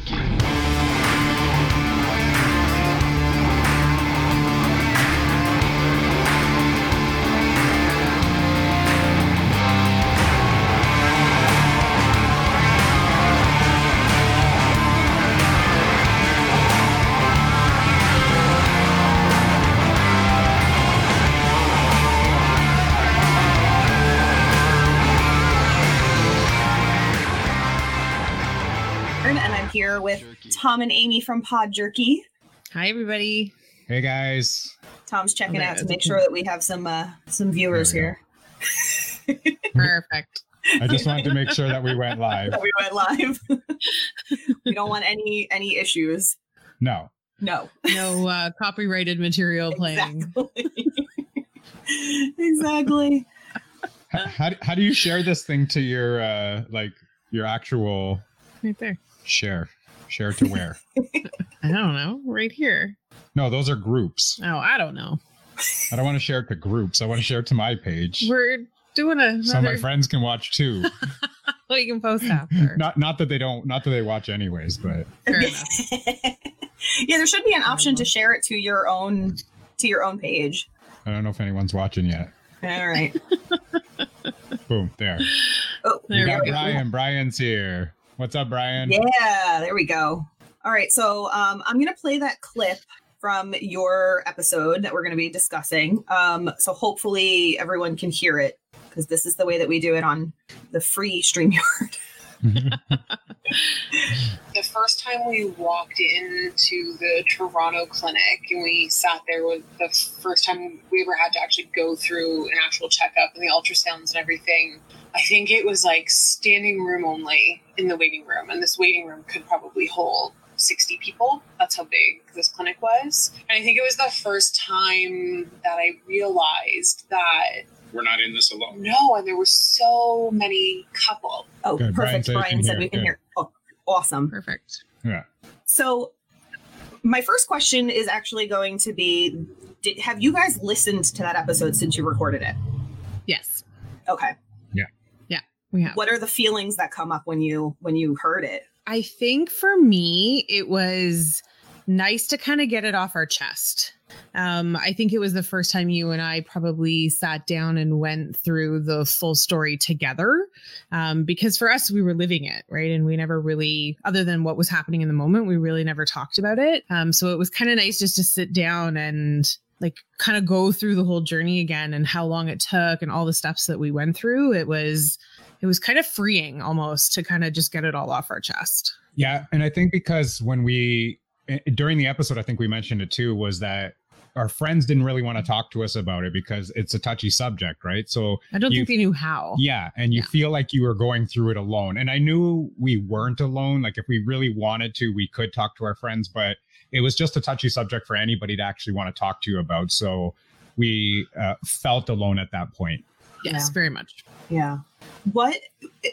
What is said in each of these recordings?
jerky. Tom and Amy from Pod Jerky. Hi, everybody. Hey guys. Tom's checking Okay, out to make sure that we have some uh, some viewers here. Perfect. I just wanted to make sure that we went live. That we went live. we don't want any any issues. No. No. No uh, copyrighted material playing. Exactly. exactly. H- How, do- how do you share this thing to your uh like your actual Right there. share? Share to where? I don't know. Right here. No, those are groups. Oh, I don't know. I don't want to share it to groups. I want to share it to my page. We're doing a So my friends can watch too. we can post after. Not not that they don't not that they watch anyways, but Fair yeah, there should be an option to share it to your own to your own page. I don't know if anyone's watching yet. All right. Boom, there. Oh, We There got we go. Brian. Brian's here. What's up, Brian? Yeah, there we go. All right, so um, I'm going to play that clip from your episode that we're going to be discussing. Um, so hopefully everyone can hear it because this is the way that we do it on the free StreamYard. the first time we walked into the Toronto clinic and we sat there with the first time we ever had to actually go through an actual checkup and the ultrasounds and everything. I think it was like standing room only in the waiting room, and this waiting room could probably hold 60 people. That's how big this clinic was. And I think it was the first time that I realized that we're not in this alone. No, and there were so many couple. Oh, Good, perfect. said Brian said we it. can Good. hear. Oh, awesome. Perfect. Yeah. So, my first question is actually going to be: did, Have you guys listened to that episode since you recorded it? Yes. Okay. Yeah. Yeah, we have. What are the feelings that come up when you when you heard it? I think for me, it was nice to kind of get it off our chest. Um, I think it was the first time you and I probably sat down and went through the full story together. Um, because for us, we were living it, right? And we never really, other than what was happening in the moment, we really never talked about it. Um, so it was kind of nice just to sit down and like kind of go through the whole journey again and how long it took and all the steps that we went through. It was, it was kind of freeing almost to kind of just get it all off our chest. Yeah, and I think because when we eh, during the episode, I think we mentioned it too, was that our friends didn't really want to talk to us about it because it's a touchy subject, right? So I don't You- think they knew how. yeah, and you Yeah. feel like you were going through it alone. And I knew we weren't alone. Like if we really wanted to, we could talk to our friends, but it was just a touchy subject for anybody to actually want to talk to you about. So we uh, felt alone at that point. Yes, Yeah. very much. Yeah. What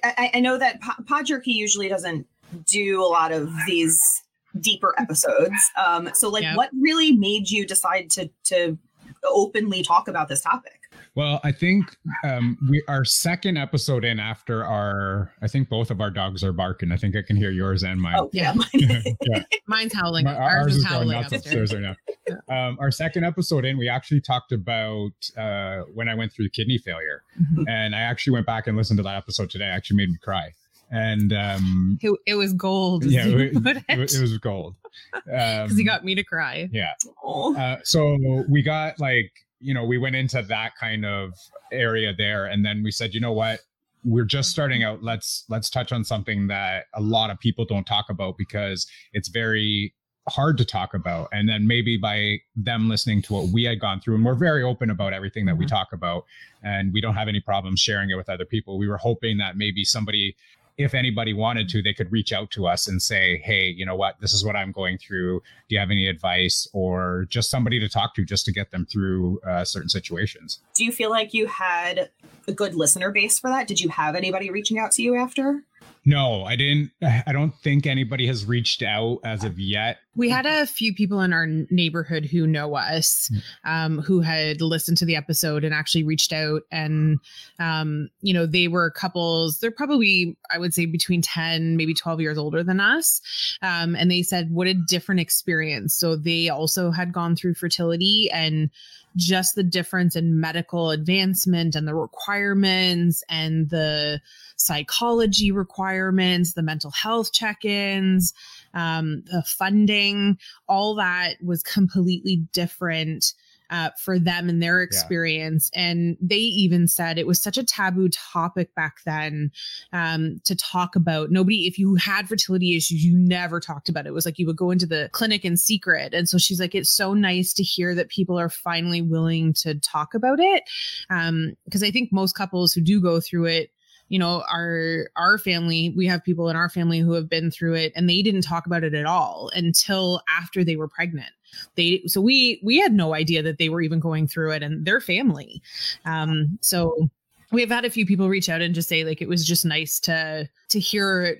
I, I know that Po- Pod Jerky usually doesn't do a lot of these deeper episodes. Um, so, like, Yeah. what really made you decide to to openly talk about this topic? Well, I think um, we our second episode in after our, I think both of our dogs are barking. I think I can hear yours and mine. Oh, yeah. yeah, Mine's howling. My- Ours, is going howling nuts upstairs. upstairs right now. Um, our second episode in, we actually talked about uh, when I went through kidney failure, Mhm. and I actually went back and listened to that episode today. It actually made me cry, and um, It, it was gold. yeah, as it, it was- it was gold. because Um, he got me to cry. yeah. Uh, so we got like you know we went into that kind of area there and then we said you know what we're just starting out let's let's touch on something that a lot of people don't talk about because it's very hard to talk about and then maybe by them listening to what we had gone through and we're very open about everything that we Mhm. talk about and we don't have any problem sharing it with other people we were hoping that maybe somebody if anybody wanted to they could reach out to us and say hey you know what this is what i'm going through do you have any advice or just somebody to talk to just to get them through uh, certain situations Do you feel like you had a good listener base for that? Did you have anybody reaching out to you after? No, I didn't. I don't think anybody has reached out as of yet. We had a few people in our neighborhood who know us, um, who had listened to the episode and actually reached out. And, um, you know, they were couples, they're probably, I would say, between 10, maybe 12 years older than us. Um, and they said, what a different experience. So they also had gone through fertility and just the difference in medical advancement and the requirements and the psychology requirements, the mental health check ins, um, the funding, all that was completely different. Uh, for them and their experience. Yeah. And they even said it was such a taboo topic back then um, to talk about. Nobody, if you had fertility issues, you never talked about it. It was like you would go into the clinic in secret. And so she's like, it's so nice to hear that people are finally willing to talk about it. Because um, I think most couples who do go through it, you know our our family we have people in our family who have been through it and they didn't talk about it at all until after they were pregnant. They so we we had no idea that they were even going through it and their family. Um so we have had a few people reach out and just say like it was just nice to to hear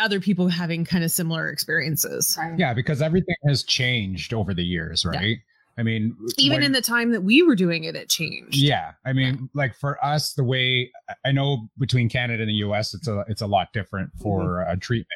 other people having kind of similar experiences. Yeah because everything has changed over the years right? yeah. I mean, even when, in the time that we were doing it, it changed. Yeah, I mean, yeah. like for us, the way I know between Canada and the U.S., it's a it's a lot different for mm-hmm. uh, treatment.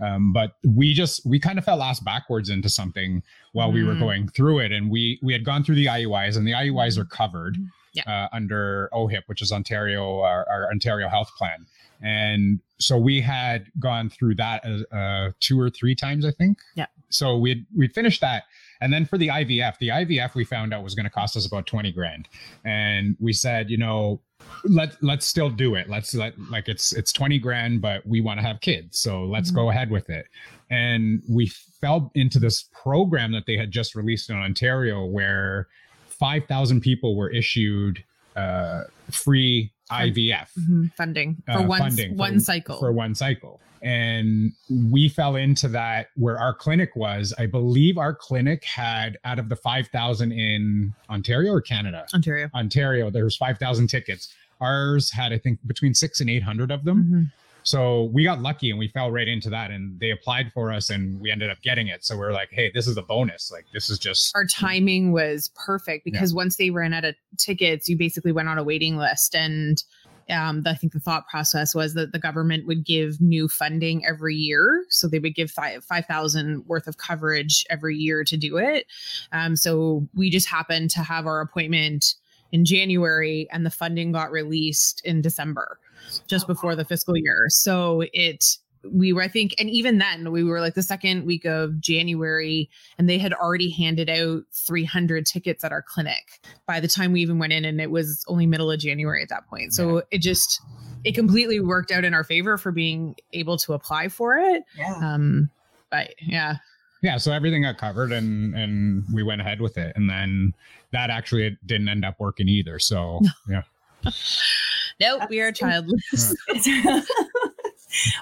Um, but we just we kind of fell ass backwards into something while mm. we were mm. going through it, and we we had gone through the IUIs, and the IUIs are covered mm-hmm. yeah. uh, under OHIP, which is Ontario our, our, Ontario Health Plan, and so we had gone through that uh, uh two or three times, I think. Yeah. So we we finished that and then for the IVF, the IVF we found out was going to cost us about 20 grand. And we said, you know, let let's still do it. Let's let like it's it's 20 grand, but we want to have kids. So let's mm-hmm. go ahead with it. And we fell into this program that they had just released in Ontario where 5,000 people were issued uh, free IVF mm-hmm. funding for uh, one funding one for, cycle. for one cycle. And we fell into that where our clinic was. I believe our clinic had out of the 5000 in ontario or canada? Ontario. Ontario. There was 5000 tickets. Ours had i think between six and 800 of them. Mm-hmm. So we got lucky and we fell right into that and they applied for us and we ended up getting it so we are like hey this is a bonus like this is just our timing was perfect because yeah. once they ran out of tickets you basically went on a waiting list and um, I think the thought process was that the government would give new funding every year. So they would give 5,000 worth of coverage every year to do it. Um, so we just happened to have our appointment in January and the funding got released in December, just before the fiscal year. So it we were, I think, and even then we were like the second week of January, and they had already handed out 300 tickets at our clinic by the time we even went in, and it was only middle of January at that point. So yeah. it just, it completely worked out in our favor for being able to apply for it. Yeah. Um, but yeah. Yeah, so everything got covered and and we went ahead with it. And then that actually didn't end up working either. So yeah. Nope, we are childless.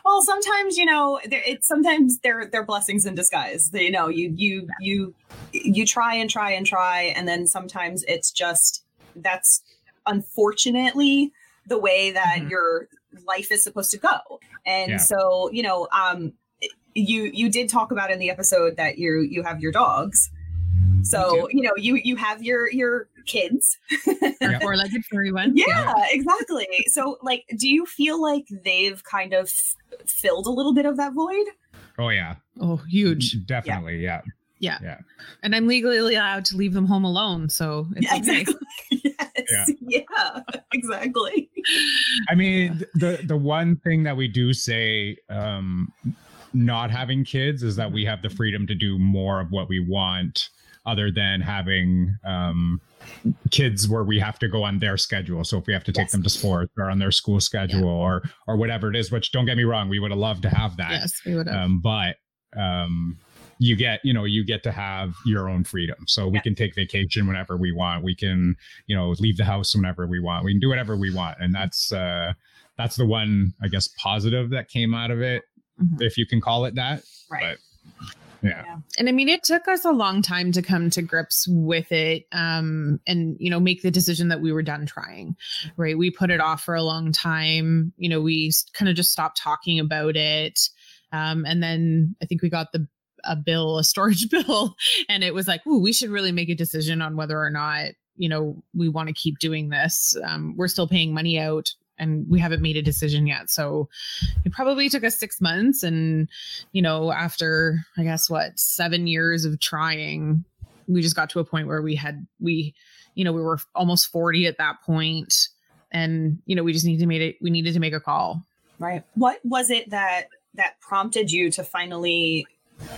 well, sometimes you know, it's sometimes they're they're blessings in disguise. You know, you you you you try and try and try, and then sometimes it's just that's unfortunately the way that mm-hmm. your life is supposed to go. And yeah. so, you know, um, you you did talk about in the episode that you you have your dogs. So you know you you have your your kids, four-legged furry ones. Yeah, yeah, exactly. So like, do you feel like they've kind of filled a little bit of that void? Oh yeah. Oh, huge. Definitely, yeah. yeah. Yeah. And I'm legally allowed to leave them home alone. So yeah, exactly. yes. Yeah. yeah. exactly. I mean, the the one thing that we do say um not having kids is that we have the freedom to do more of what we want other than having um, kids where we have to go on their schedule. So if we have to take yes. them to sports or on their school schedule yeah. or or whatever it is, which don't get me wrong, we would have loved to have that. Yes, we would have. Um, but um, you get you know you get to have your own freedom so we yeah. can take vacation whenever we want we can you know leave the house whenever we want we can do whatever we want and that's uh that's the one i guess positive that came out of it mm-hmm. if you can call it that right Yeah. And I mean, it took us a long time to come to grips with it um, and, you know, make the decision that we were done trying, right? We put it off for a long time. You know, we kind of just stopped talking about it. Um, and then I think we got the a bill, a storage bill, and it was like, ooh, we should really make a decision on whether or not, you know, we want to keep doing this. Um, we're still paying money out and we haven't made a decision yet. So it probably took us six months. And, you know, after I guess what, seven years of trying, we just got to a point where we had, we, you know, we were almost 40 at that point, And, you know, we just needed to make it, we needed to make a call. Right. What was it that, that prompted you to finally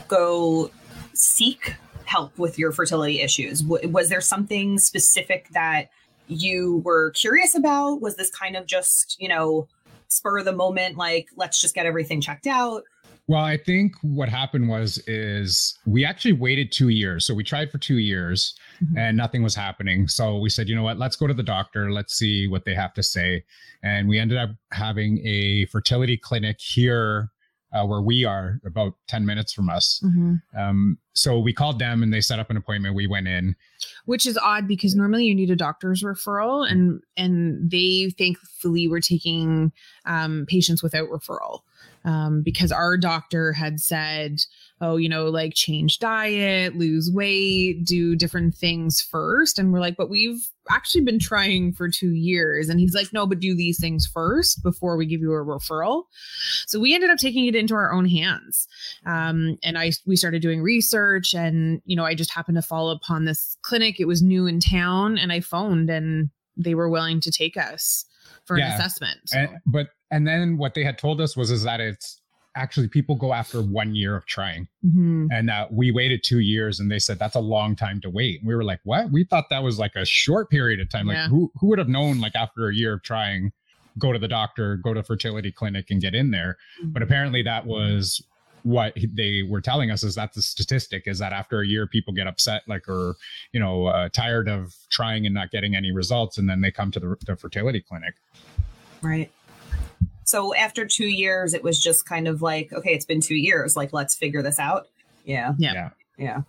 go seek help with your fertility issues? Was there something specific that you were curious about? Was this kind of just, you know, spur of the moment, like, let's just get everything checked out? Well, I think what happened was is we actually waited two years. So we tried for two years mm-hmm. and nothing was happening. So we said, you know what, let's go to the doctor. Let's see what they have to say. And we ended up having a fertility clinic here uh, where we are about 10 minutes from us. Mm-hmm. Um, so we called them and they set up an appointment. We went in. Which is odd because normally you need a doctor's referral and and they thankfully were taking um, patients without referral um, because our doctor had said, oh, you know, like change diet, lose weight, do different things first. And we're like, but we've actually been trying for two years. And he's like, no, but do these things first before we give you a referral. So we ended up taking it into our own hands. Um, and I, we started doing research and, you know, I just happened to fall upon this clinic. It was new in town and I phoned and they were willing to take us for yeah. an assessment. So. And, but and then what they had told us was is that it's actually people go after one year of trying. Mm-hmm. and uh, we waited two years and they said that's a long time to wait. And we were like what? We thought that was like a short period of time. Yeah. like who, who would have known like after a year of trying go to the doctor go to fertility clinic and get in there? Mm-hmm. but apparently that was what they were telling us is that the statistic is that after a year people get upset like or you know uh, tired of trying and not getting any results and then they come to the, the fertility clinic. Right so after two years, it was just kind of like, okay, it's been two years. Like, let's figure this out. Yeah. Yeah. Yeah. yeah.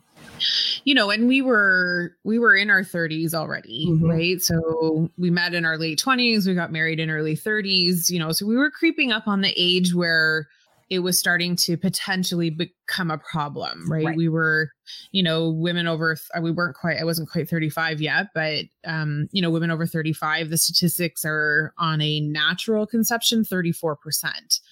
You know, and we were we were in our 30s already, mm-hmm. right? So we met in our late 20s, we got married in early 30s, you know, so we were creeping up on the age where it was starting to potentially become a problem, right? right? We were, you know, women over, uh, we weren't quite, I wasn't quite 35 yet, but, um, you know, women over 35, the statistics are on a natural conception, 34%.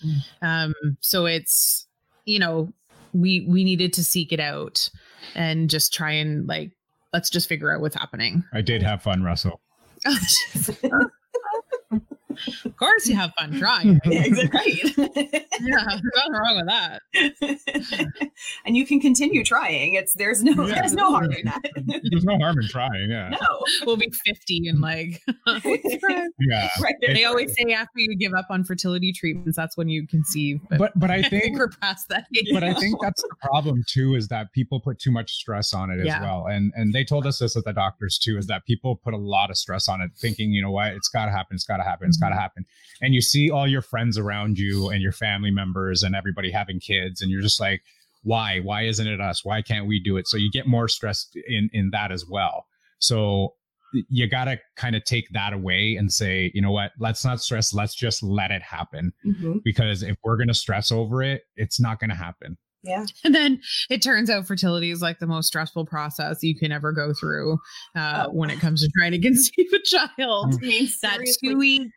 Mm. Um, so it's, you know, we, we needed to seek it out and just try and like, let's just figure out what's happening. I did have fun, Russell. Oh, of course you have fun trying. yeah, exactly. yeah, nothing wrong with that. and you can continue trying. It's there's no yeah, there's no harm in that. there's no harm in trying. Yeah. No. We'll be 50 and like yeah. Right. They always say after you give up on fertility treatments, that's when you conceive. But but, but I think we're past that. Age. But I think that's the problem too, is that people put too much stress on it as well. And and they told us this at the doctors too, is that people put a lot of stress on it, thinking, you know what, it's gotta happen, it's gotta happen, it's gotta mm-hmm. happen. And you see all your friends around you and your family members and everybody having kids, and you're just like, why? Why isn't it us? Why can't we do it? So you get more stressed in in that as well. So you got to kind of take that away and say, you know what, let's not stress. Let's just let it happen. Mm-hmm. Because if we're going to stress over it, it's not going to happen. Yeah. And then it turns out fertility is like the most stressful process you can ever go through uh, oh. when it comes to trying to conceive a child. I mean, that two week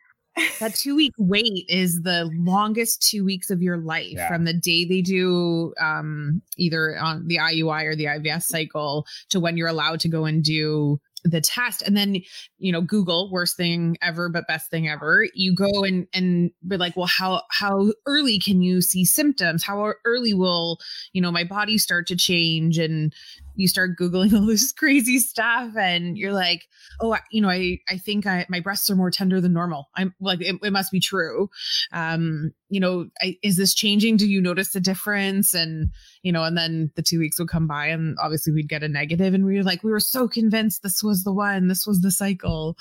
that two week wait is the longest two weeks of your life yeah. from the day they do um, either on the IUI or the IVF cycle to when you're allowed to go and do the test. And then you know google worst thing ever but best thing ever. You go and and be like well how how early can you see symptoms? How early will you know my body start to change? And you start googling all this crazy stuff and you're like oh you know i i think i my breasts are more tender than normal. I'm like it, it must be true. Um you know I, is this changing? Do you notice the difference? And you know and then the two weeks would come by and obviously we'd get a negative and we were like we were so convinced this was the one this was the cycle.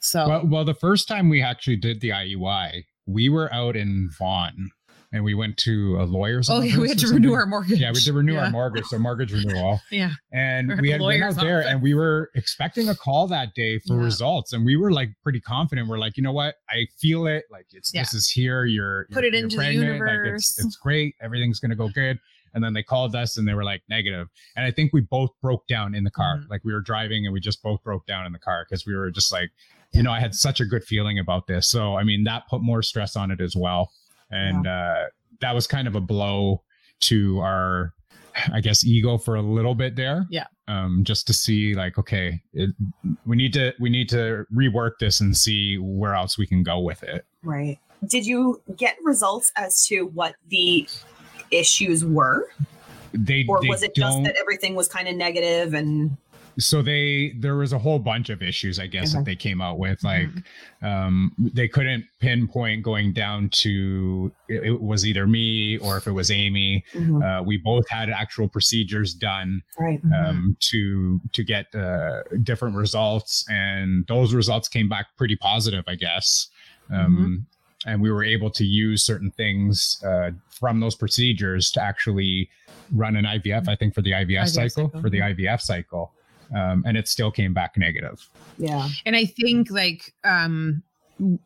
So well, well the first time we actually did the iui we were out in vaughan and we went to a lawyer's. Oh, yeah, we had to something. renew our mortgage. Yeah, we had to renew Yeah. our mortgage, so mortgage renewal, Yeah. and We're we had lawyer's out there, office. and we were expecting a call that day for Yeah. results, and we were like pretty confident. We're like, you know what, I feel it. Like it's this is here. You're Put you're- it into the pregnant, Like it's universe. it's great. Everything's gonna go good. And then they called us and they were like negative. And I think we both broke down in the car. Mhm. Like we were driving and we just both broke down in the car because we were just like, you know, I had such a good feeling about this. So I mean, that put more stress on it as well. And uh that was kind of a blow to our I guess ego for a little bit there. Yeah. Um, just to see like, okay, it, we need to we need to rework this and see where else we can go with it. Right. Did you get results as to what the issues were? They Or they was it just that everything was kind of negative and so they there was a whole bunch of issues i guess Okay. that they came out with like Mhm. um they couldn't pinpoint going down to it, it was either me or if it was amy. Uh, we both had actual procedures done right. Um to to get uh, different results and those results came back pretty positive i guess. Um and we were able to use certain things uh, from those procedures to actually run an ivf i think for the ivf, IVF cycle, cycle, for the ivf cycle um, and it still came back negative Yeah. And I think like um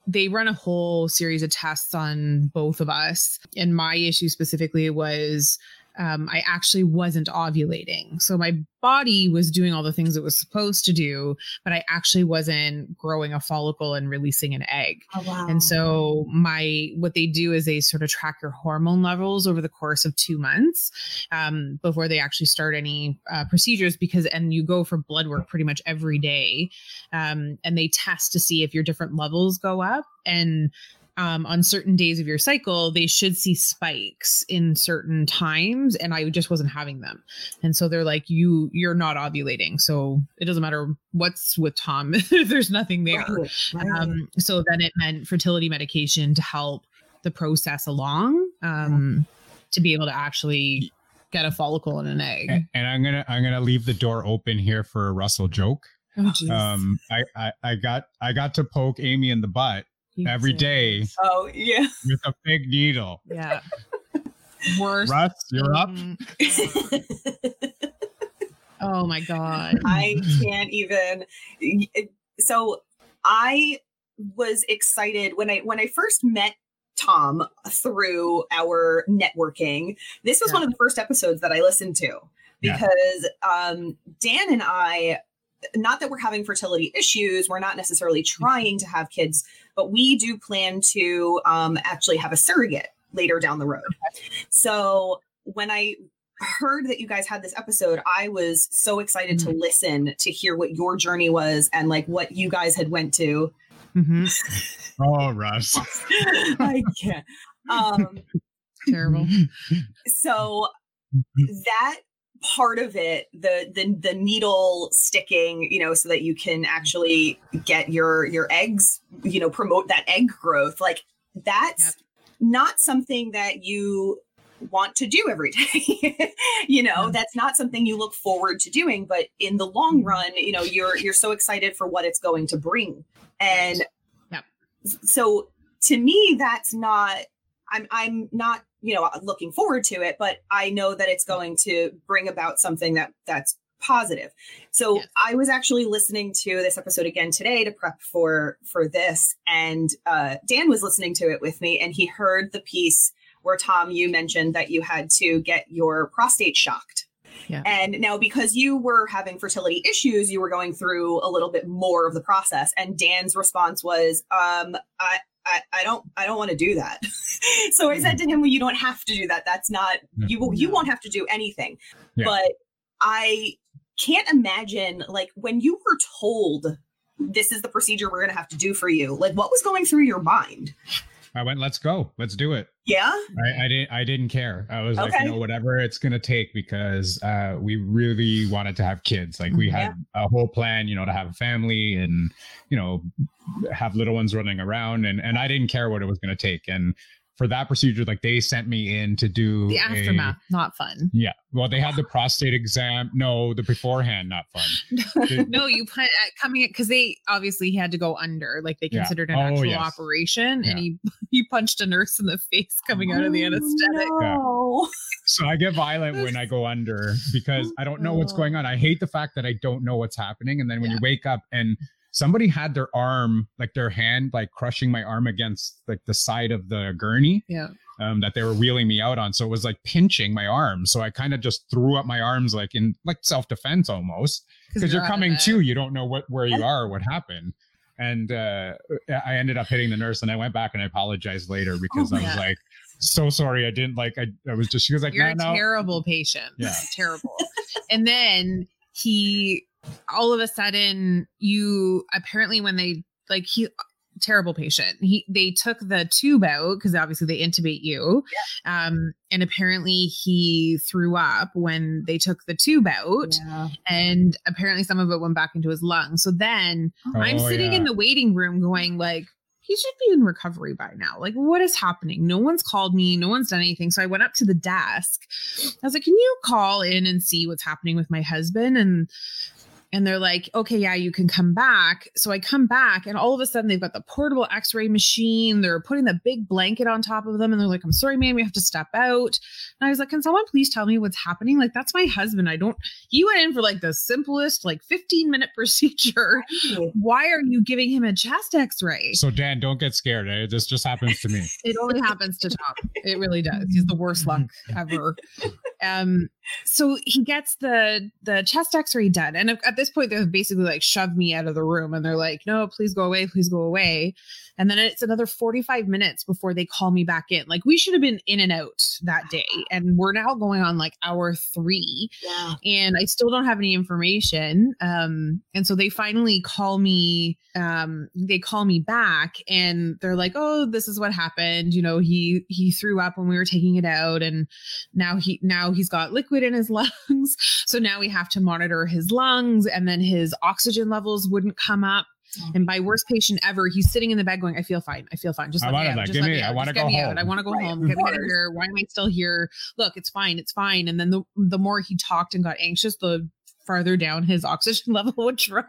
they run a whole series of tests on both of us. And my issue specifically was um, I actually wasn't ovulating. So my body was doing all the things it was supposed to do, but I actually wasn't growing a follicle and releasing an egg. Oh, wow. And so my what they do is they sort of track your hormone levels over the course of two months um, before they actually start any uh, procedures because and you go for blood work pretty much every day um, and they test to see if your different levels go up and um, on certain days of your cycle they should see spikes in certain times and i just wasn't having them. And so they're like you you're not ovulating. So it doesn't matter what's with tom there's nothing there. Right, right. um, so then it meant fertility medication to help the process along um, to be able to actually get a follicle and an egg. A- and i'm gonna i'm gonna leave the door open here for a russell joke. Oh, um I, I i got i got to poke amy in the butt You every did. day oh, yeah. with a big needle Yeah. Worst. russ you're up. Oh my god. I can't even. So I was excited when I when I first met Tom through our networking. This was Yeah. one of the first episodes that I listened to Yeah. because um, Dan and I. Not that we're having fertility issues, we're not necessarily trying to have kids, but we do plan to um, actually have a surrogate later down the road. So when I heard that you guys had this episode, I was so excited to listen to hear what your journey was and like what you guys had went to. Mm-hmm. oh russ I can't. Um, Terrible. so that part of it, the the the needle sticking, you know, so that you can actually get your your eggs, you know, promote that egg growth, like that's Yep. not something that you want to do every day you know that's not something you look forward to doing but in the long Mhm. run you know you're you're so excited for what it's going to bring and Yep. so to me that's not i'm i'm not you know looking forward to it but i know that it's going to bring about something that that's positive so Yes. i was actually listening to this episode again today to prep for for this and uh dan was listening to it with me and he heard the piece where tom you mentioned that you had to get your prostate shocked Yeah. and now because you were having fertility issues you were going through a little bit more of the process and dan's response was um i I, I don't I don't want to do that. so I said to mm-hmm. him, well, you don't have to do that. That's not you will you won't have to do anything. Yeah. But I can't imagine like when you were told this is the procedure we're gonna have to do for you, like what was going through your mind? I went let's go let's do it Yeah? I, I didn't. I didn't care. I was like, you know, whatever it's gonna take because uh, we really wanted to have kids. Like we had a whole plan, you know, to have a family and you know have little ones running around, and and I didn't care what it was gonna take. And for that procedure, like they sent me in to do The a- aftermath, not fun. yeah. Well, they had the prostate exam. No, the beforehand, not fun. no, you put uh, coming in because they obviously had to go under, like they Yeah. considered an Oh, actual yes. operation, Yeah. and he he punched a nurse in the face coming out of the Oh, anesthetic. no. So I get violent when I go under because I don't know what's Oh. going on. I hate the fact that I don't know what's happening. And then when you wake up and somebody had their arm, like their hand, like crushing my arm against like the side of the gurney Yeah, um, that they were wheeling me out on. So it was like pinching my arm. So I kind of just threw up my arms like in like self defense almost because you're coming to, you don't know what where you are, what happened. And uh, I ended up hitting the nurse, and I went back and I apologized later because I was like, "So sorry, I didn't like." I, I was just she was like, You're "No, a no." terrible patient. Yeah. terrible. and then he, all of a sudden, you apparently when they like he terrible patient. He they took the tube out because obviously they intubate you. Um, and apparently he threw up when they took the tube out. Yeah. And apparently some of it went back into his lungs. So then I'm Oh, sitting yeah. in the waiting room going like he should be in recovery by now. Like what is happening? No one's called me, no one's done anything. So I went up to the desk. I was like, "Can you call in and see what's happening with my husband?" And and they're like, "Okay, yeah, you can come back." So I come back and all of a sudden they've got the portable x-ray machine. They're putting the big blanket on top of them and they're like, "I'm sorry, ma'am, we have to step out." And I was like, "Can someone please tell me what's happening? Like that's my husband. I don't he went in for like the simplest like 15 minute procedure why are you giving him a chest x-ray So Dan, don't get scared. Eh? This just happens to me. it only happens to tom it really does he's the worst luck ever um so he gets the the chest x-ray done and at this point they've basically like shoved me out of the room and they're like no please go away please go away and then it's another 45 minutes before they call me back in like we should have been in and out that day and we're now going on like hour three Yeah. and I still don't have any information. Um, and so they finally call me, um, they call me back and they're like, Oh, this is what happened. You know, he, he threw up when we were taking it out and now he, now he's got liquid in his lungs. So now we have to monitor his lungs and then his oxygen levels wouldn't come up. And my worst patient ever, he's sitting in the bed going, I feel fine. I feel fine. Just I let me wanna, out. like, Just give let me- me I wanna go me out. home." I want to go Right, home. Get me out of here. Why am I still here? Look, it's fine. It's fine. And then the the more he talked and got anxious, the farther down his oxygen level would drop.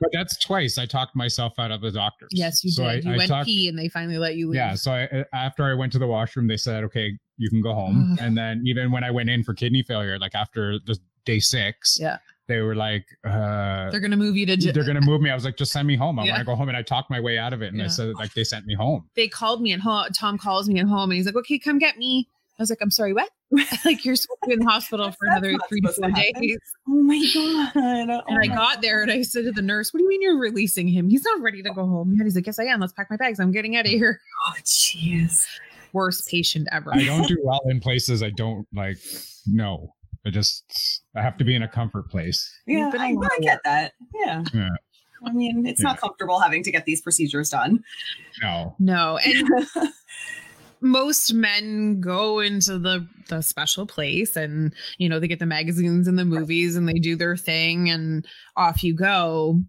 But that's twice I talked myself out of the doctors. Yes, you so did. I, you I went talked, pee and they finally let you leave. Yeah. So I, uh, after I went to the washroom, they said, okay, you can go home. And then even when I went in for kidney failure, like after the day six, Yeah. They were like, uh, They're gonna move you to. they're gonna move me. I was like, just send me home. I Yeah. want to go home. And I talked my way out of it. And I said, like, they sent me home. they called me and ho- Tom calls me at home and he's like, "Okay, come get me." I was like, "I'm sorry, what?" like you're supposed to be in the hospital for another three to four days. Oh my god. And I got there and I said to the nurse, "What do you mean you're releasing him? He's not ready to go home." And he's like, "Yes, I am. Let's pack my bags. I'm getting out of here." Oh jeez. Worst patient ever. I don't do well in places I don't like know. I just, I have to be in a comfort place. Yeah, been I, a I get that. Yeah. Yeah. I mean, it's not comfortable having to get these procedures done. No. No, and most men go into the the special place and you know they get the magazines and the movies and they do their thing and off you go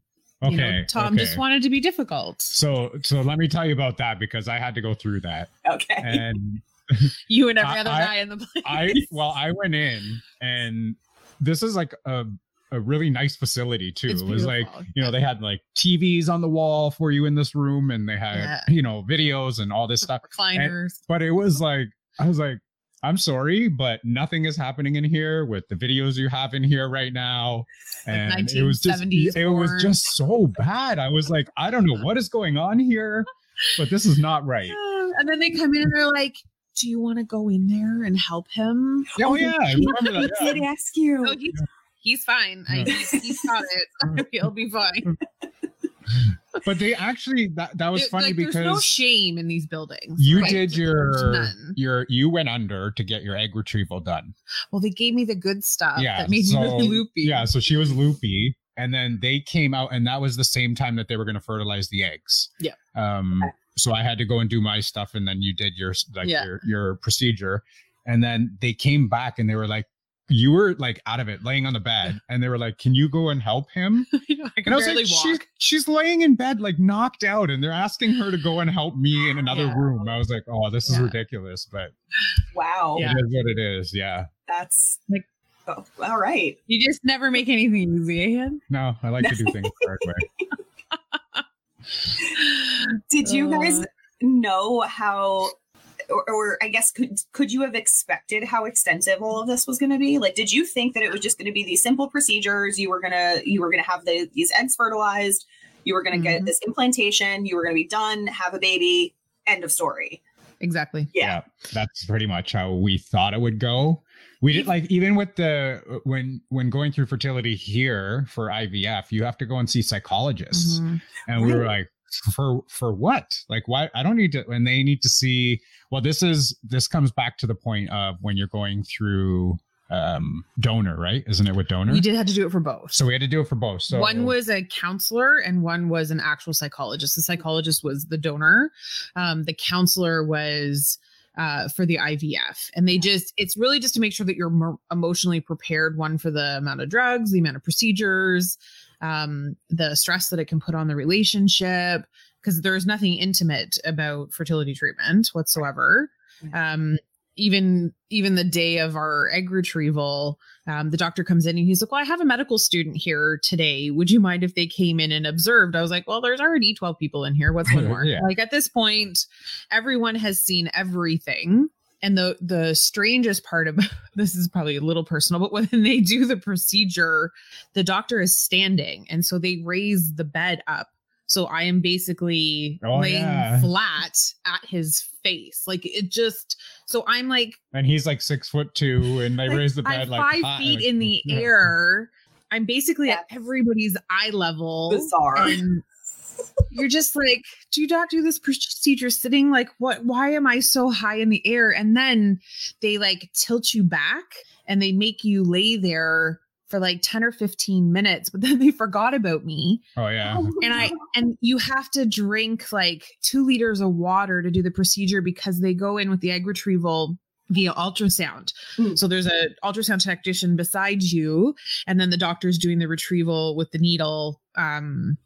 Okay. you know, tom okay. just wanted to be difficult so, so let me tell you about that because I had to go through that. okay. And you and every I- other I- guy in the place I well, I went in and this is like a a really nice facility too. It's it was like you know they had like TVs on the wall for you in this room, and they had Yeah. you know videos and all this stuff. recliners But it was like I was like. I'm sorry, but nothing is happening in here with the videos you have in here right now. And it was just 1970s it was just so bad. I was like, I don't know what is going on here, but this is not right. and then they come in and they're like do you want to go in there and help him Oh yeah, I remember that. He yeah. did ask you. no he's, he's fine I, Yeah. he's, he's got it he'll be fine But they actually that that was There- funny like, because there's no shame in these buildings you right? did your none. your you went under to get your egg retrieval done. Well, they gave me the good stuff Yeah, that made so- me really loopy. Yeah, so she was loopy, and then they came out, and that was the same time that they were going to fertilize the eggs. Yeah. Um. So I had to go and do my stuff, and then you did your like Yeah. your your procedure, and then they came back and they were like, you were like out of it, laying on the bed, and they were like, "Can you go and help him?" I And I was like, walk. she's, she's laying in bed, like knocked out, and they're asking her to go and help me in another Yeah. room. I was like, oh, this is Yeah. ridiculous, but Wow. Yeah. it is what it is. Yeah. That's Like- oh, all right. You just never make anything easy. Eh, Ian. No, I like to do things the hard way. Did you guys Uh. know how or, or I guess could could you have expected how extensive all of this was going to be? Like, did you think that it was just going to be these simple procedures? You were gonna you were gonna have the, these eggs fertilized. You were going to get this implantation. You were going to be done, have a baby. End of story. Exactly. Yeah. that's pretty much how we thought it would go. We did like even with the when when going through fertility here for IVF, you have to go and see psychologists, Mhm. and we were like, for for what? Like why? I don't need to. And they need to see. Well, this is this comes back to the point of when you're going through um donor, right? Isn't it with donor? We did have to do it for both. So we had to do it for both. So one was a counselor and one was an actual psychologist. The psychologist was the donor. Um, the counselor was uh, for the IVF. And they just, it's really just to make sure that you're more emotionally prepared, one for the amount of drugs, the amount of procedures, um, the stress that it can put on the relationship, because there's nothing intimate about fertility treatment whatsoever. Um, even even the day of our egg retrieval, um, the doctor comes in and he's like, Well, I have a medical student here today. Would you mind if they came in and observed? I was like, Well, there's already 12 people in here. What's one more? Yeah. Like at this point, everyone has seen everything. And the the strangest part of this is probably a little personal, but when they do the procedure, the doctor is standing. And so they raise the bed up. So I am basically Oh, laying yeah. flat at his face. Like it just so I'm like and he's like six foot two, and they raise the I'm bed like five high, feet like- in the yeah. air. I'm basically at everybody's eye level. Bizarre. And you're just like, do you not do this procedure sitting? Like, what? Why am I so high in the air? And then they like tilt you back and they make you lay there for like 10 or 15 minutes, but then they forgot about me. Oh yeah. And I and you have to drink like two liters of water to do the procedure because they go in with the egg retrieval via ultrasound. Mm. So there's a ultrasound technician beside you, and then the doctor's doing the retrieval with the needle, um,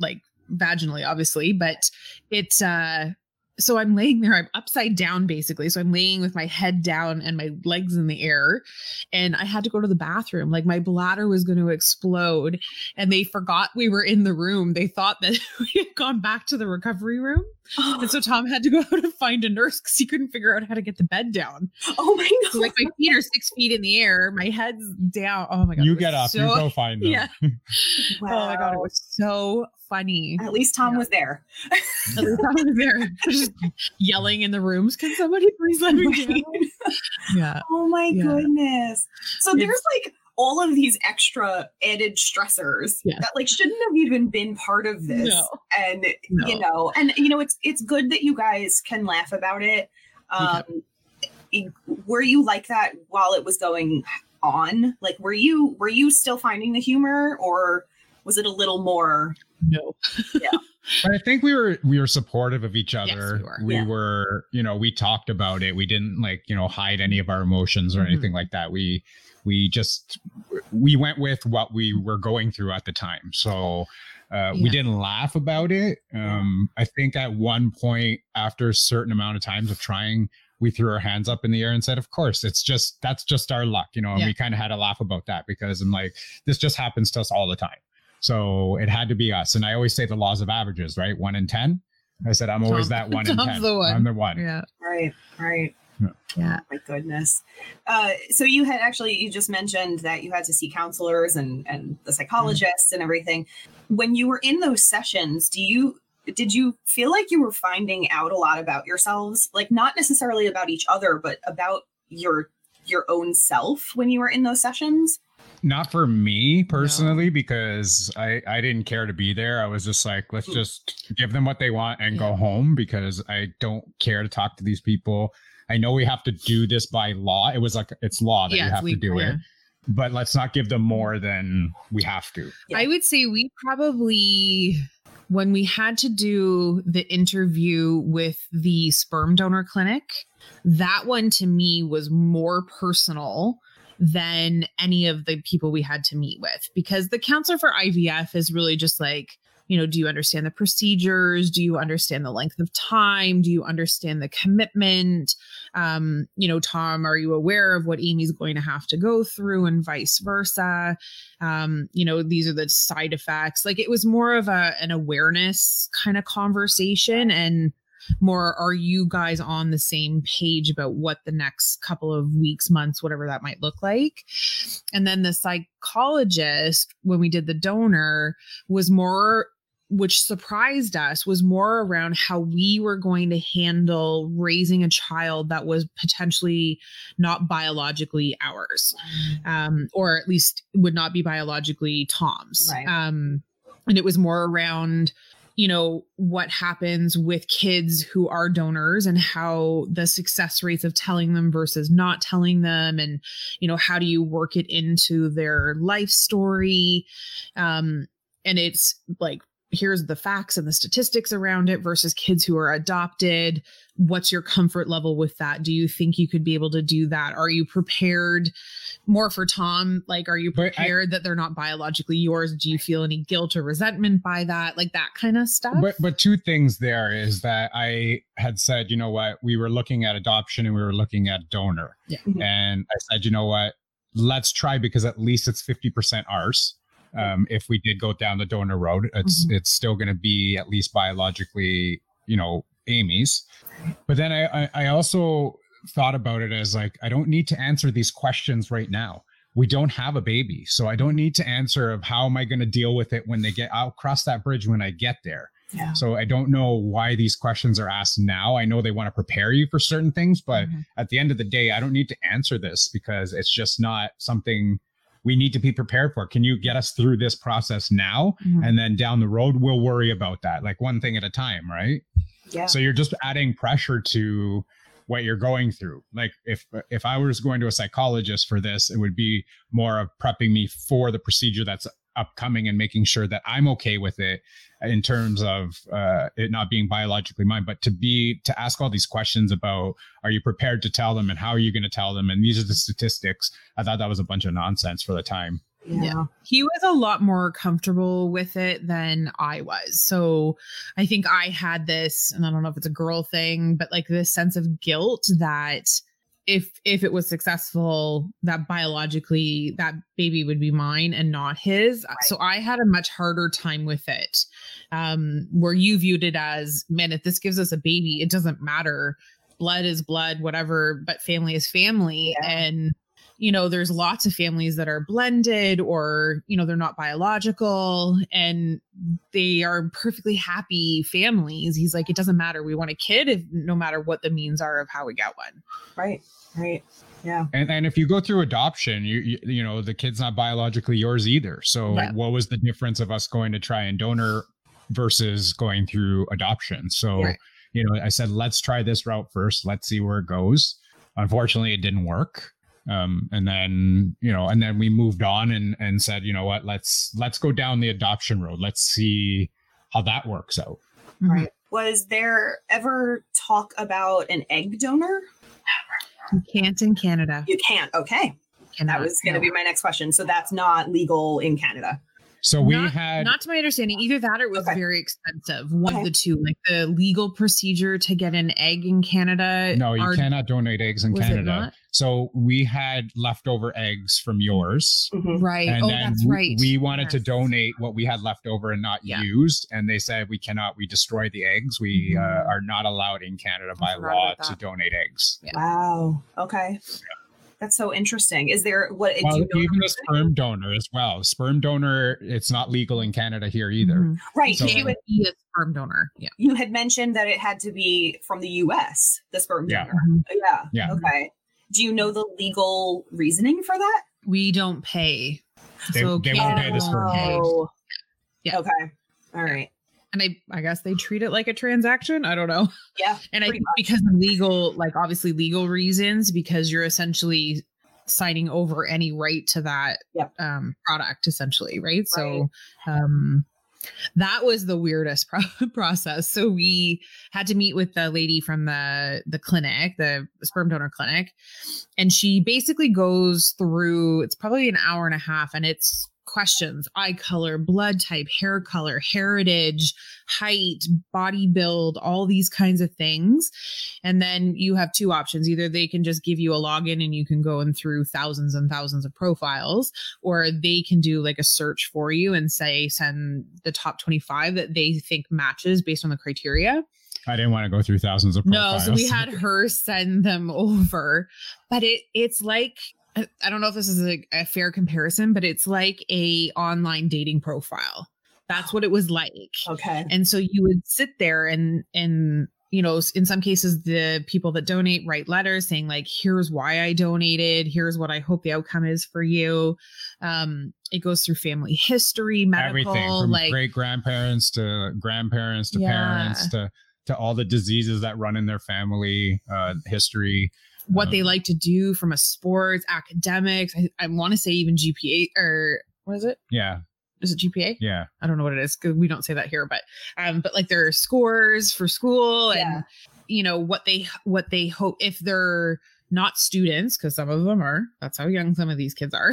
like vaginally, obviously. But it's uh so I'm laying there, I'm upside down basically. So I'm laying with my head down and my legs in the air. And I had to go to the bathroom. Like my bladder was going to explode. And they forgot we were in the room. They thought that we had gone back to the recovery room. And so Tom had to go out and find a nurse because he couldn't figure out how to get the bed down. oh my god. So like my feet are six feet in the air, my head's down. Oh my god. you get up, you go find them. Yeah. Oh my god, it was so funny. At least Tom Yeah. was there. At least I was there just yelling in the rooms. Can somebody please let me down? Yeah. Oh my Yeah. goodness. So It's- there's like all of these extra added stressors Yeah. that like shouldn't have even been part of this. No. And No. you know, and you know, it's it's good that you guys can laugh about it. Um e- were you like that while it was going on? Like were you were you still finding the humor or was it a little more No. But I think we were we were supportive of each Yes, other. we were. we Yeah. were, you know, we talked about it. We didn't like, you know, hide any of our emotions or Mhm. anything like that. We we just we went with what we were going through at the time. So uh, we didn't laugh about it. Um, I think at one point, after a certain amount of times of trying, we threw our hands up in the air and said, "Of course, it's just that's just our luck," you know. And Yeah. we kind of had a laugh about that because I'm like, this just happens to us all the time. So it had to be us. And I always say the laws of averages, right? One in ten. I said I'm always Tom- that one in Tom's ten. the one. I'm the one. Yeah. right, right. Yeah. My goodness. Uh, so you had actually you just mentioned that you had to see counselors and and the psychologists and everything. When you were in those sessions, do you did you feel like you were finding out a lot about yourselves? Like not necessarily about each other, but about your your own self when you were in those sessions? Not for me personally, because I I didn't care to be there. I was just like, let's Hmm. just give them what they want and go home because I don't care to talk to these people. I know we have to do this by law. It was like it's law that you have to do yeah. it, but let's not give them more than we have to. Yeah. I would say we probably, when we had to do the interview with the sperm donor clinic, that one to me was more personal than any of the people we had to meet with because the counselor for IVF is really just like you know, do you understand the procedures? Do you understand the length of time? Do you understand the commitment? Um, you know, Tom, are you aware of what Amy's going to have to go through and vice versa? Um, you know, these are the side effects. Like it was more of a an awareness kind of conversation and more are you guys on the same page about what the next couple of weeks months whatever that might look like and then the psychologist when we did the donor was more which surprised us was more around how we were going to handle raising a child that was potentially not biologically ours mm. um, or at least would not be biologically tom's right. um, and it was more around you know what happens with kids who are donors and how the success rates of telling them versus not telling them and you know how do you work it into their life story? Um and it's like here's the facts and the statistics around it versus kids who are adopted. What's your comfort level with that? Do you think you could be able to do that? Are you prepared? More for tom like are you prepared I, that they're not biologically yours? Do you feel any guilt or resentment by that? Like that kind of stuff? But but two things there is that i had said you know what? We were looking at adoption and we were looking at donor. Yeah. and i said you know what? Let's try because at least it's 50% ours um, if we did go down the donor road, it's mm-hmm. it's still going to be at least biologically, you know, Amy's. But then I, I I also thought about it as like I don't need to answer these questions right now. We don't have a baby, so I don't need to answer of how am I going to deal with it when they get. I'll cross that bridge when I get there. Yeah. So I don't know why these questions are asked now. I know they want to prepare you for certain things, but mm-hmm. at the end of the day, I don't need to answer this because it's just not something we need to be prepared for. Can you get us through this process now? Mm-hmm. And then down the road, we'll worry about that, like one thing at a time, right? Yeah. So you're just adding pressure to what you're going through. Like if if I was going to a psychologist for this, it would be more of prepping me for the procedure that's upcoming and making sure that I'm okay with it in terms of uh, it not being biologically mine, but to be to ask all these questions about are you prepared to tell them and how are you going to tell them and these are the statistics. I thought that was a bunch of nonsense for the time. Yeah. He was a lot more comfortable with it than I was. So I think I had this, and I don't know if it's a girl thing, but like this sense of guilt that if if it was successful that biologically that baby would be mine and not his right. so i had a much harder time with it um where you viewed it as man if this gives us a baby it doesn't matter blood is blood whatever but family is family yeah. and you know there's lots of families that are blended or you know they're not biological and they are perfectly happy families. He's like it doesn't matter. We want a kid if no matter what the means are of how we get one. Right right. Yeah. And and if you go through adoption you you, you know the kid's not biologically yours either. So yeah. what was the difference of us going to try and donor versus going through adoption? So right. you know i said let's try this route first. Let's see where it goes. Unfortunately it didn't work um, and then you know and then we moved on and and said you know what let's let's go down the adoption road. Let's see how that works out. Right. Was there ever talk about an egg donor? You can't in canada. You can't. Okay. Cannot, that was going to no. be my next question. So that's not legal in canada so we not, had not to my understanding, either that or it was okay. very expensive. One okay. of the two. Like the legal procedure to get an egg in Canada. No, you are, cannot donate eggs in Canada. So we had leftover eggs from yours. Mm-hmm. Right. And oh, then that's right. We wanted yes. to donate what we had left over and not yeah. used. And they said we cannot, we destroy the eggs. We uh, mm-hmm. uh, are not allowed in Canada by law to donate eggs. Yeah. Wow. Okay. Yeah. That's so interesting. Is there what well, you know even a sperm donor as well? Sperm donor, it's not legal in Canada here either. Mm-hmm. Right. So, you would be a sperm donor. Yeah. You had mentioned that it had to be from the US, the sperm donor. Mm-hmm. Yeah. Yeah. Okay. Do you know the legal reasoning for that? We don't pay. They, so they won't pay the sperm donors. Yeah. Okay. All right and I I guess they treat it like a transaction. I don't know. Yeah. And I think because legal, like obviously legal reasons, because you're essentially signing over any right to that yep. um, product, essentially, right? right? So, um, that was the weirdest pro- process so we had to meet with the lady from the the clinic the sperm donor clinic and she basically goes through it's probably an hour and a half and it's questions eye color blood type hair color heritage height body build all these kinds of things. And then you have two options. Either they can just give you a login and you can go in through thousands and thousands of profiles or they can do like a search for you and say send the top 25 that they think matches based on the criteria. I didn't want to go through thousands of profiles. no, so we had her send them over, but it it's like I I don't know if this is a, a fair comparison, but it's like a online dating profile. That's what it was like. Okay. And so you would sit there and and you know, in some cases the people that donate write letters saying like here's why I donated, here's what I hope the outcome is for you. Um it goes through family history, medical everything from like great grandparents to grandparents to Yeah. parents to to all the diseases that run in their family uh, history. What they Um, like to do from a sports, academics. I, I want to say even GPA or what is it? Yeah, Is it GPA? yeah. I don't know what it is because we don't say that here, but um, but like their scores for school and Yeah. you know what they what they hope if they're not students because some of them are. That's how young some of these kids are.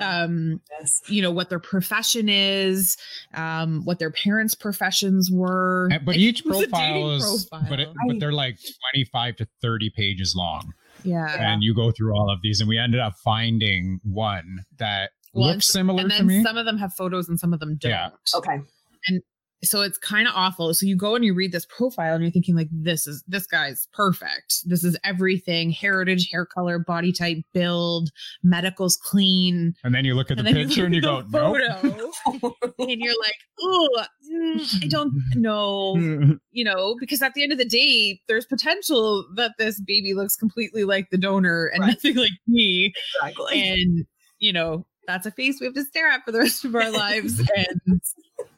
Um, yes. you know what their profession is, um, what their parents' professions were. And- but Like, each it was a dating profile is, but it, I- but they're like twenty five to thirty pages long, yeah. Yeah. and you go through all of these, and we ended up finding one that Well, looks similar and to then me. some of them have photos and some of them don't. Yeah. Okay. So it's kind of awful. So you go and you read this profile and you're thinking like this is this guy's perfect. This is everything, heritage, hair color, body type, build, medical's clean. and then you look at the and then picture and you go, look nope. and you're like, "Oh, I don't know." You know, because at the end of the day, there's potential that this baby looks completely like the donor and Right. nothing like me Exactly. and you know that's a face we have to stare at for the rest of our lives and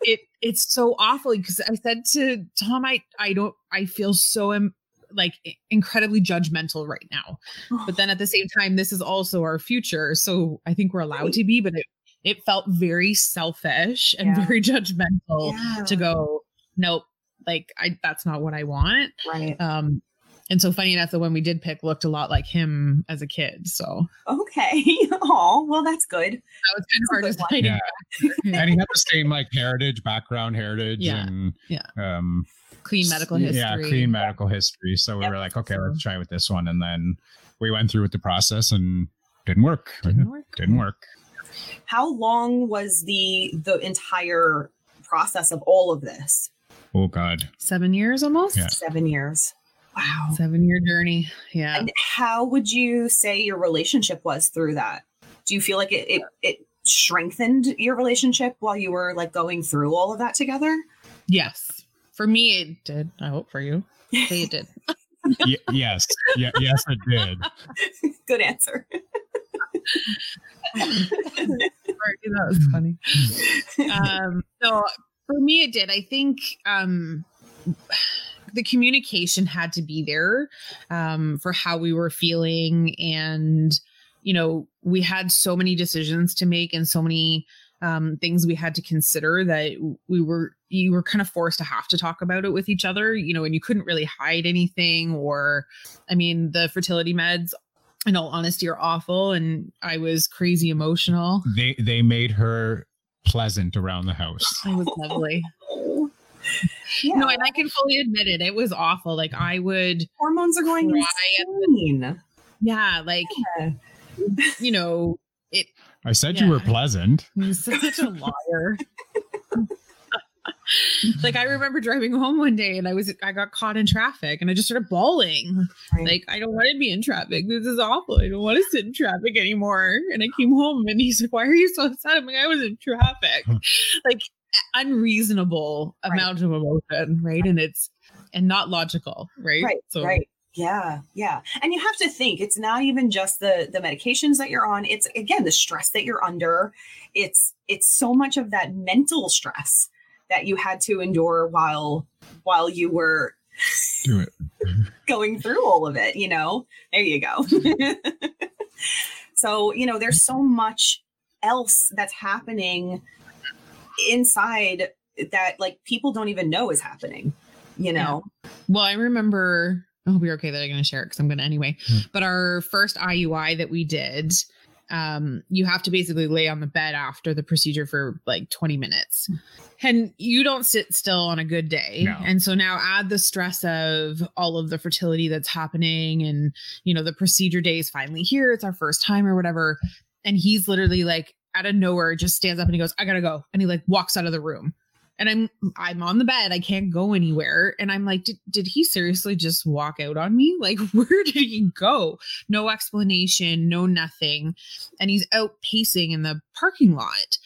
it it's so awful because i said to tom i i don't i feel so im- like incredibly judgmental right now but then at the same time this is also our future so i think we're allowed to be but it it felt very selfish and Yeah. very judgmental Yeah. to go nope like i that's not what i want Right. um and so funny enough the one we did pick looked a lot like him as a kid so Okay. Oh, well, that's good. that was kind of hard to a good find Yeah. and he had the same like heritage background heritage Yeah. and Yeah. um clean medical history. yeah clean medical history so we Yep. were like okay let's try with this one and then we went through with the process and didn't work Didn't work. didn't work How long was the the entire process of all of this? oh god Seven years almost. Yeah. Seven years. Wow. Seven year journey. Yeah. And how would you say your relationship was through that? Do you feel like it, it it strengthened your relationship while you were like going through all of that together? yes. For me, it did. I hope for you. Say it did. y- yes yeah, yes it did Good answer. That was funny. um, so for me, it did. I think um, the communication had to be there um, for how we were feeling, and you know, we had so many decisions to make and so many um, things we had to consider that we were you were kind of forced to have to talk about it with each other you know and you couldn't really hide anything or i mean the fertility meds in all honesty are awful and i was crazy emotional. They they made her pleasant around the house. It was lovely. Yeah. no and i can fully admit it it was awful like i would hormones are going Cry insane. yeah like Yeah. you know it i said you were Yeah. pleasant He's such a liar. like I remember driving home one day and I was I got caught in traffic and I just started bawling. Right. Like I don't want to be in traffic. This is awful. I don't want to sit in traffic anymore. And I came home and he's like, "Why are you so upset?" I'm like, "I was in traffic." like unreasonable Right. amount of emotion, right? And it's and not logical, right? right right. Yeah yeah. And you have to think it's not even just the the medications that you're on it's again the stress that you're under. It's it's so much of that mental stress that you had to endure while while you were do it. going through all of it you know? There you go. So you know there's so much else that's happening inside that like people don't even know is happening. You know. Yeah. Well, I remember. I hope you're okay that I'm going to share it because I'm going to anyway. Hmm. But our first IUI that we did, um, you have to basically lay on the bed after the procedure for like 20 minutes. And you don't sit still on a good day. No. And so now add the stress of all of the fertility that's happening and, you know, the procedure day is finally here. It's our first time or whatever. And he's literally like out of nowhere just stands up and he goes, I gotta go. And he like walks out of the room. And i'm i'm on the bed. I can't go anywhere. And i'm like did, did he seriously just walk out on me? Like where did he go? No explanation no nothing. And he's out pacing in the parking lot.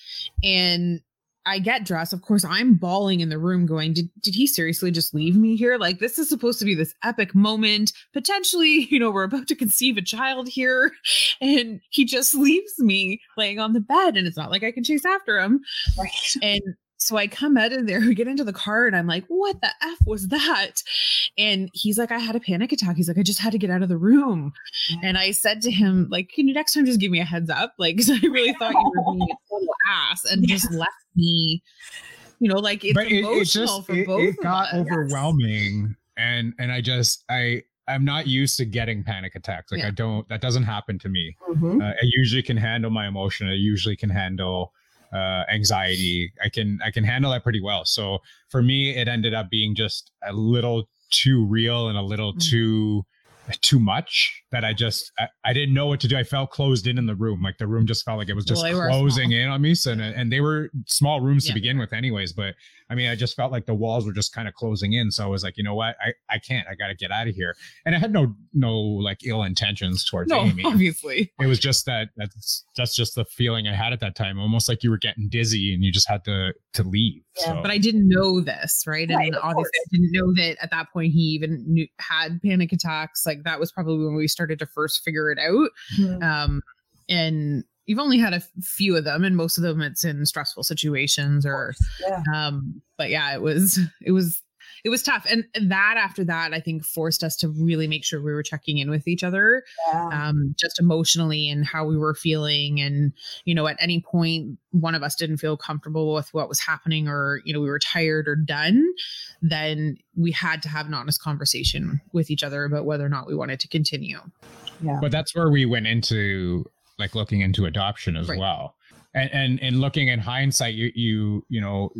And I get dressed. Of course, I'm bawling in the room, going, did, did he seriously just leave me here? Like, this is supposed to be this epic moment. Potentially, you know, we're about to conceive a child here. And he just leaves me laying on the bed. And it's not like I can chase after him. Right. And so I come out of there, we get into the car, and I'm like, what the F was that? And he's like, I had a panic attack. He's like, I just had to get out of the room. And I said to him, like, can you next time just give me a heads up? Like, because I really thought you were being a total ass and yeah. just left me, you know, like it's but emotional it, it just, for it, both. It got overwhelming. And and I just I I'm not used to getting panic attacks. Like yeah. I don't that doesn't happen to me. Mm-hmm. Uh, I usually can handle my emotion. I usually can handle uh, anxiety. I can I can handle that pretty well. So for me, it ended up being just a little too real and a little mm-hmm. too too much that I just I, I, didn't know what to do. I felt closed in in the room, like the room just felt like it was just well, closing in on me. So and, and they were small rooms yeah. to begin with, anyways. But I mean, I just felt like the walls were just kind of closing in. So I was like, you know what, I I can't. I got to get out of here. And I had no no like ill intentions towards no, Amy. Obviously, it was just that that's that's just the feeling I had at that time. Almost like you were getting dizzy and you just had to to leave. Yeah, so. but I didn't know this, right? And right, obviously, I didn't know that at that point he even knew, had panic attacks. Like that was probably when we started to first figure it out. Mm-hmm. Um, and you've only had a few of them, and most of them it's in stressful situations or, yeah. um, but yeah, it was it was it was tough. And that after that i think forced us to really make sure we were checking in with each other yeah. um, just emotionally and how we were feeling. And you know at any point one of us didn't feel comfortable with what was happening or you know we were tired or done then we had to have an honest conversation with each other about whether or not we wanted to continue. Yeah. But that's where we went into like looking into adoption as right. well. And, and and looking in hindsight you you you know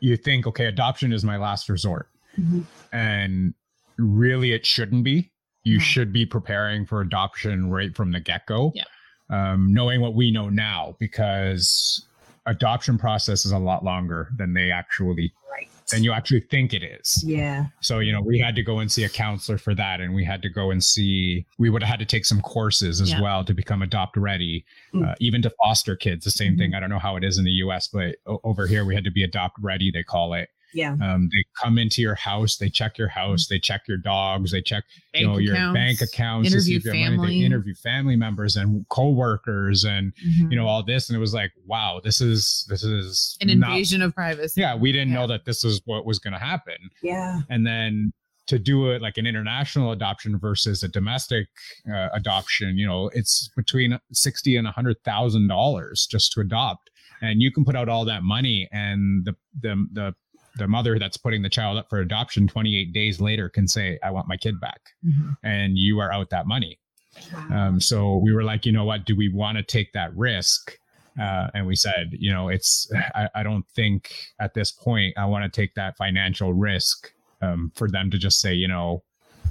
you think, okay, adoption is my last resort. Mm-hmm. And really, it shouldn't be. You mm-hmm. should be preparing for adoption right from the get go. Yeah. Um, knowing what we know now, because adoption process is a lot longer than they actually right. Than you actually think it is. Yeah. So, you know, we had to go and see a counselor for that. And we had to go and see, we would have had to take some courses as yeah. well to become adopt ready, mm. uh, even to foster kids, the same mm-hmm. thing. I don't know how it is in the US, but over here we had to be adopt ready, they call it. Yeah. Um, they come into your house, they check your house, they check your dogs, they check bank you know your bank accounts, interview family. Money. They interview family members and coworkers and mm-hmm. you know all this. And it was like, wow, this is this is an invasion of privacy. Yeah, we didn't yeah. know that this is what was going to happen. Yeah. And then to do it like an international adoption versus a domestic uh, adoption, you know, it's between sixty and a hundred thousand dollars just to adopt and you can put out all that money and the the the the mother that's putting the child up for adoption 28 days later can say, I want my kid back. Mm-hmm. And you are out that money. Wow. Um, so we were like, you know what? Do we want to take that risk? Uh, and we said, you know, it's, I, I, don't think at this point I want to take that financial risk um, for them to just say, you know,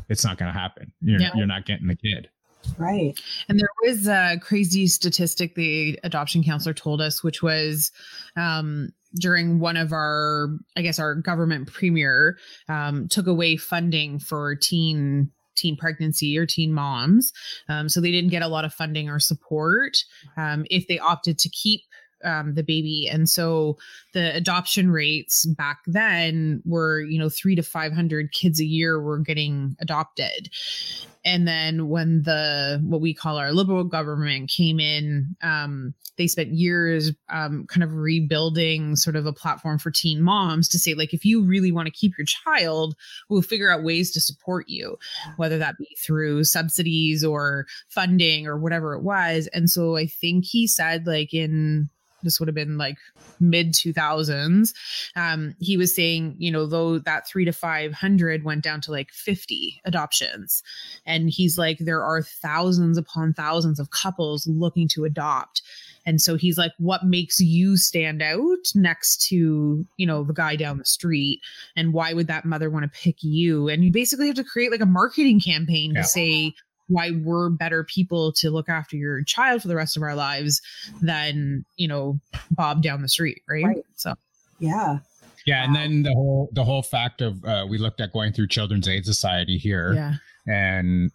it's not going to happen. You're, you're not getting the kid. Right. And there was a crazy statistic the adoption counselor told us, which was um, during one of our, I guess, our government premier um, took away funding for teen teen pregnancy or teen moms. Um, so they didn't get a lot of funding or support um, if they opted to keep um, the baby. And so the adoption rates back then were, you know, three to 500 kids a year were getting adopted. And then when the, what we call our liberal government came in, um, they spent years um, kind of rebuilding sort of a platform for teen moms to say, like, if you really want to keep your child, we'll figure out ways to support you, whether that be through subsidies or funding or whatever it was. And so I think he said, like, in this would have been like mid 2000s um, he was saying you know though that three to 500 went down to like 50 adoptions. And he's like there are thousands upon thousands of couples looking to adopt. And so he's like what makes you stand out next to you know the guy down the street? And why would that mother want to pick you? And you basically have to create like a marketing campaign Yeah. to say why we're better people to look after your child for the rest of our lives than you know bob down the street right, Right. so Yeah. Yeah, and then the whole the whole fact of uh, we looked at going through Children's Aid Society here, yeah and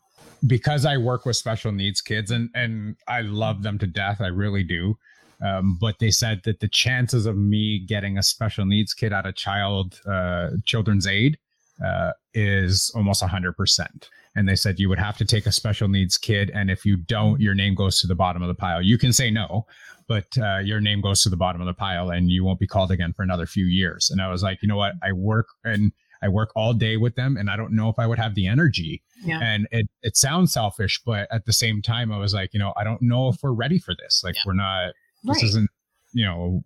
because I work with special needs kids and and I love them to death, I really do. Um, but they said that the chances of me getting a special needs kid out of child uh, children's aid uh, is almost hundred percent. And they said you would have to take a special needs kid, and if you don't, your name goes to the bottom of the pile. You can say no, but uh, your name goes to the bottom of the pile, and you won't be called again for another few years. And I was like, you know what? I work and I work all day with them, and I don't know if I would have the energy Yeah. and it, it sounds selfish but at the same time i was like you know i don't know if we're ready for this like Yeah. we're not this Right. isn't you know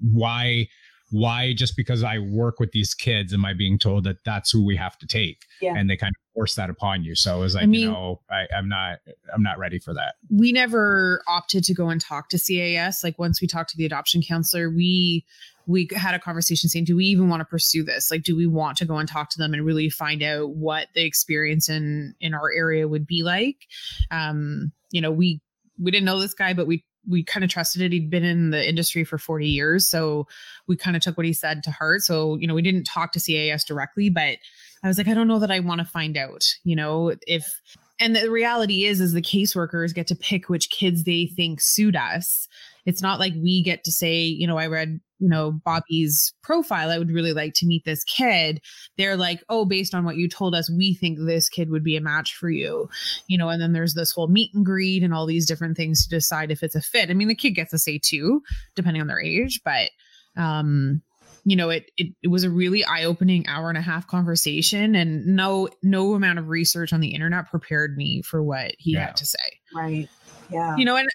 why why just because i work with these kids am i being told that that's who we have to take Yeah. and they kind of force that upon you so it was like I mean- you know I, i'm not i'm not ready for that we never opted to go and talk to CAS. Like once we talked to the adoption counselor, we we had a conversation saying, do we even want to pursue this? Like, do we want to go and talk to them and really find out what the experience in in our area would be like? Um, you know, we we didn't know this guy, but we we kind of trusted it. He'd been in the industry for 40 years. So we kind of took what he said to heart. So, you know, we didn't talk to CAS directly, but I was like, I don't know that I want to find out, you know, if and the reality is is the caseworkers get to pick which kids they think suit us it's not like we get to say you know i read you know bobby's profile i would really like to meet this kid they're like oh based on what you told us we think this kid would be a match for you you know and then there's this whole meet and greet and all these different things to decide if it's a fit i mean the kid gets a say too depending on their age but um you know it, it it was a really eye-opening hour and a half conversation and no no amount of research on the internet prepared me for what he Yeah. had to say Right. Yeah. you know and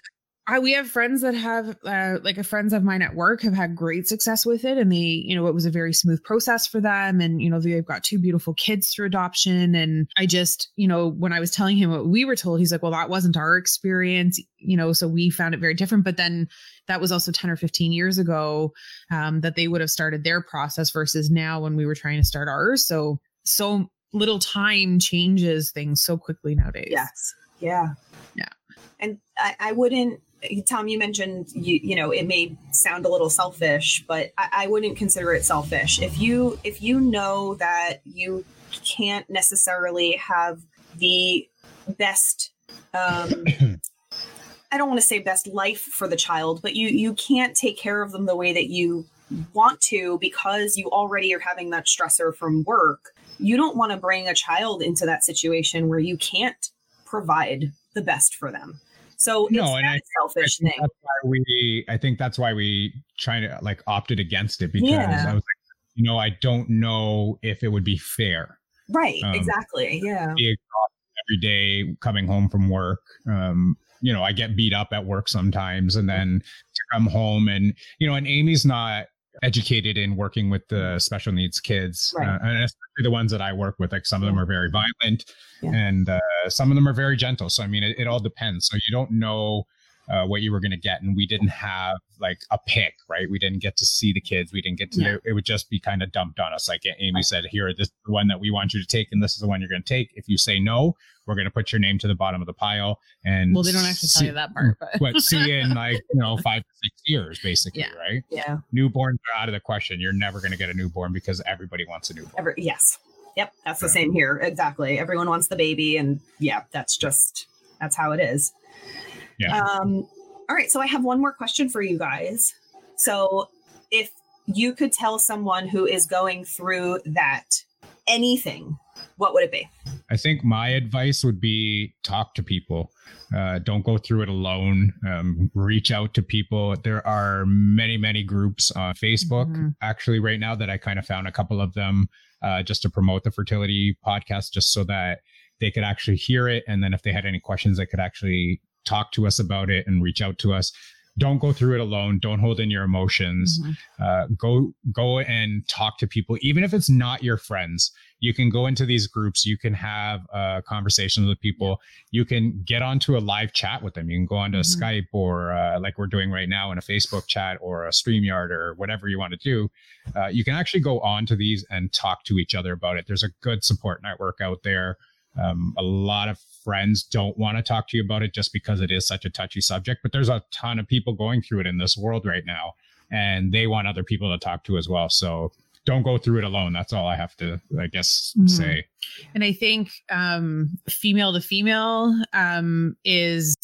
I, we have friends that have uh, like a friends of mine at work have had great success with it and they you know it was a very smooth process for them and you know they've got two beautiful kids through adoption and i just you know when i was telling him what we were told he's like well that wasn't our experience you know so we found it very different but then that was also 10 or 15 years ago um, that they would have started their process versus now when we were trying to start ours so so little time changes things so quickly nowadays Yes. Yeah. Yeah. And I, I wouldn't, Tom, you mentioned, you, you know, it may sound a little selfish, but I, I wouldn't consider it selfish. If you, if you know that you can't necessarily have the best, um, I don't want to say best life for the child, but you, you can't take care of them the way that you want to because you already are having that stressor from work. You don't want to bring a child into that situation where you can't provide the best for them. So No, it's and I- selfish I think thing. that's why we I think that's why we try to like opted against it because Yeah. I was like, you know, I don't know if it would be fair. Right, um, exactly. Yeah. Every day coming home from work. Um, you know, I get beat up at work sometimes and then to come home and you know, and Amy's not educated in working with the special needs kids Right. uh, and especially the ones that I work with like some of them Yeah. are very violent Yeah. and uh, some of them are very gentle so I mean it, it all depends so you don't know uh, what you were going to get and we didn't have like a pick right we didn't get to see the kids we didn't get to Yeah. it would just be kind of dumped on us like amy said here this is the one that we want you to take and this is the one you're going to take if you say no we're going to put your name to the bottom of the pile and well they don't actually tell you that part but but see in like you know five to six years basically Yeah. right Yeah. newborns are out of the question you're never going to get a newborn because everybody wants a newborn Every, yes. Yep. That's the same here. Exactly. Everyone wants the baby. And yeah, that's just, that's how it is. Yeah. Um, all right. So I have one more question for you guys. So if you could tell someone who is going through that anything, what would it be? I think my advice would be talk to people. Uh, don't go through it alone. Um, reach out to people. There are many, many groups on Facebook Mhm. actually right now that I kind of found a couple of them uh, just to promote the fertility podcast, just so that they could actually hear it. And then if they had any questions, they could actually talk to us about it and reach out to us. don't go through it alone. Don't hold in your emotions. Mhm. uh, go go and talk to people even if it's not your friends. You can go into these groups. You can have uh, conversations with people. You can get onto a live chat with them. You can go onto Mhm. skype or uh, like we're doing right now in a facebook chat or a streamyard or whatever you want to do. Uh, you can actually go on to these and talk to each other about it. There's a good support network out there um, a lot of friends don't want to talk to you about it just because it is such a touchy subject but there's a ton of people going through it in this world right now and they want other people to talk to as well so don't go through it alone that's all i have to i guess Mhm. say And I think um, female to female um, is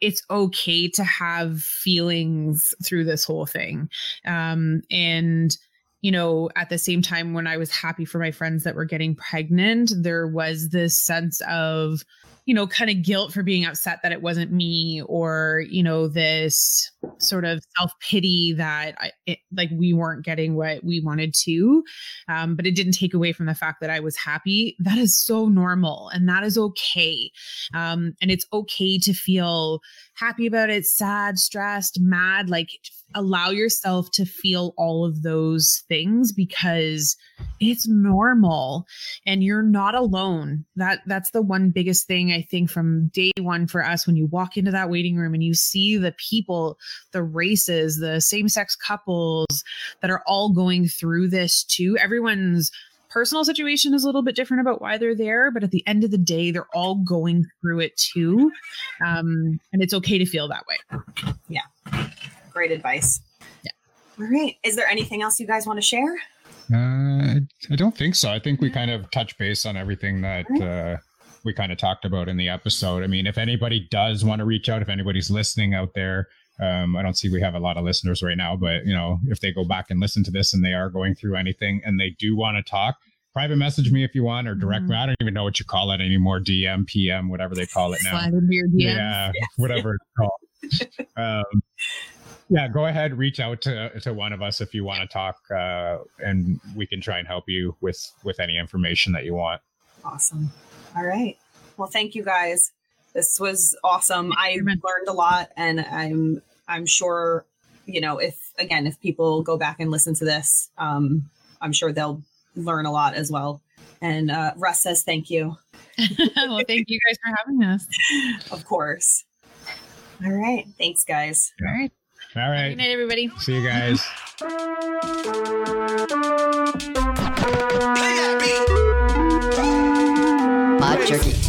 it's okay to have feelings through this whole thing. Um, and, you know, at the same time, when I was happy for my friends that were getting pregnant, there was this sense of, you know, kind of guilt for being upset that it wasn't me, or, you know, this sort of self pity that I, it, like we weren't getting what we wanted to um, but it didn't take away from the fact that I was happy. That is so normal and that is okay. Um, and it's okay to feel happy about it, sad, stressed, mad. Like allow yourself to feel all of those things because it's normal and you're not alone. That that's the one biggest thing I think from day one for us when you walk into that waiting room and you see the people, the races, the same-sex couples that are all going through this too. Everyone's personal situation is a little bit different about why they're there, but at the end of the day, they're all going through it too. Um, and it's okay to feel that way. Yeah. Great advice. Yeah. All right. Is there anything else you guys want to share? uh, i don't think so i think we kind of touch base on everything that uh, we kind of talked about in the episode i mean if anybody does want to reach out if anybody's listening out there um, i don't see we have a lot of listeners right now but you know if they go back and listen to this and they are going through anything and they do want to talk private message me if you want or direct Mhm. i don't even know what you call it anymore dm pm whatever they call it now Slide into your DMs. yeah, whatever it's called. um, yeah, go ahead, reach out to, to one of us if you want to talk, uh, and we can try and help you with with any information that you want. Awesome. All right. Well, thank you guys. This was awesome. I learned a lot and I'm I'm sure, you know, if again, if people go back and listen to this, um, I'm sure they'll learn a lot as well. And uh, Russ says thank you, well, thank you guys for having us. of course. All right. Thanks, guys. All right. All Good night, everybody. see you guys. Jerky.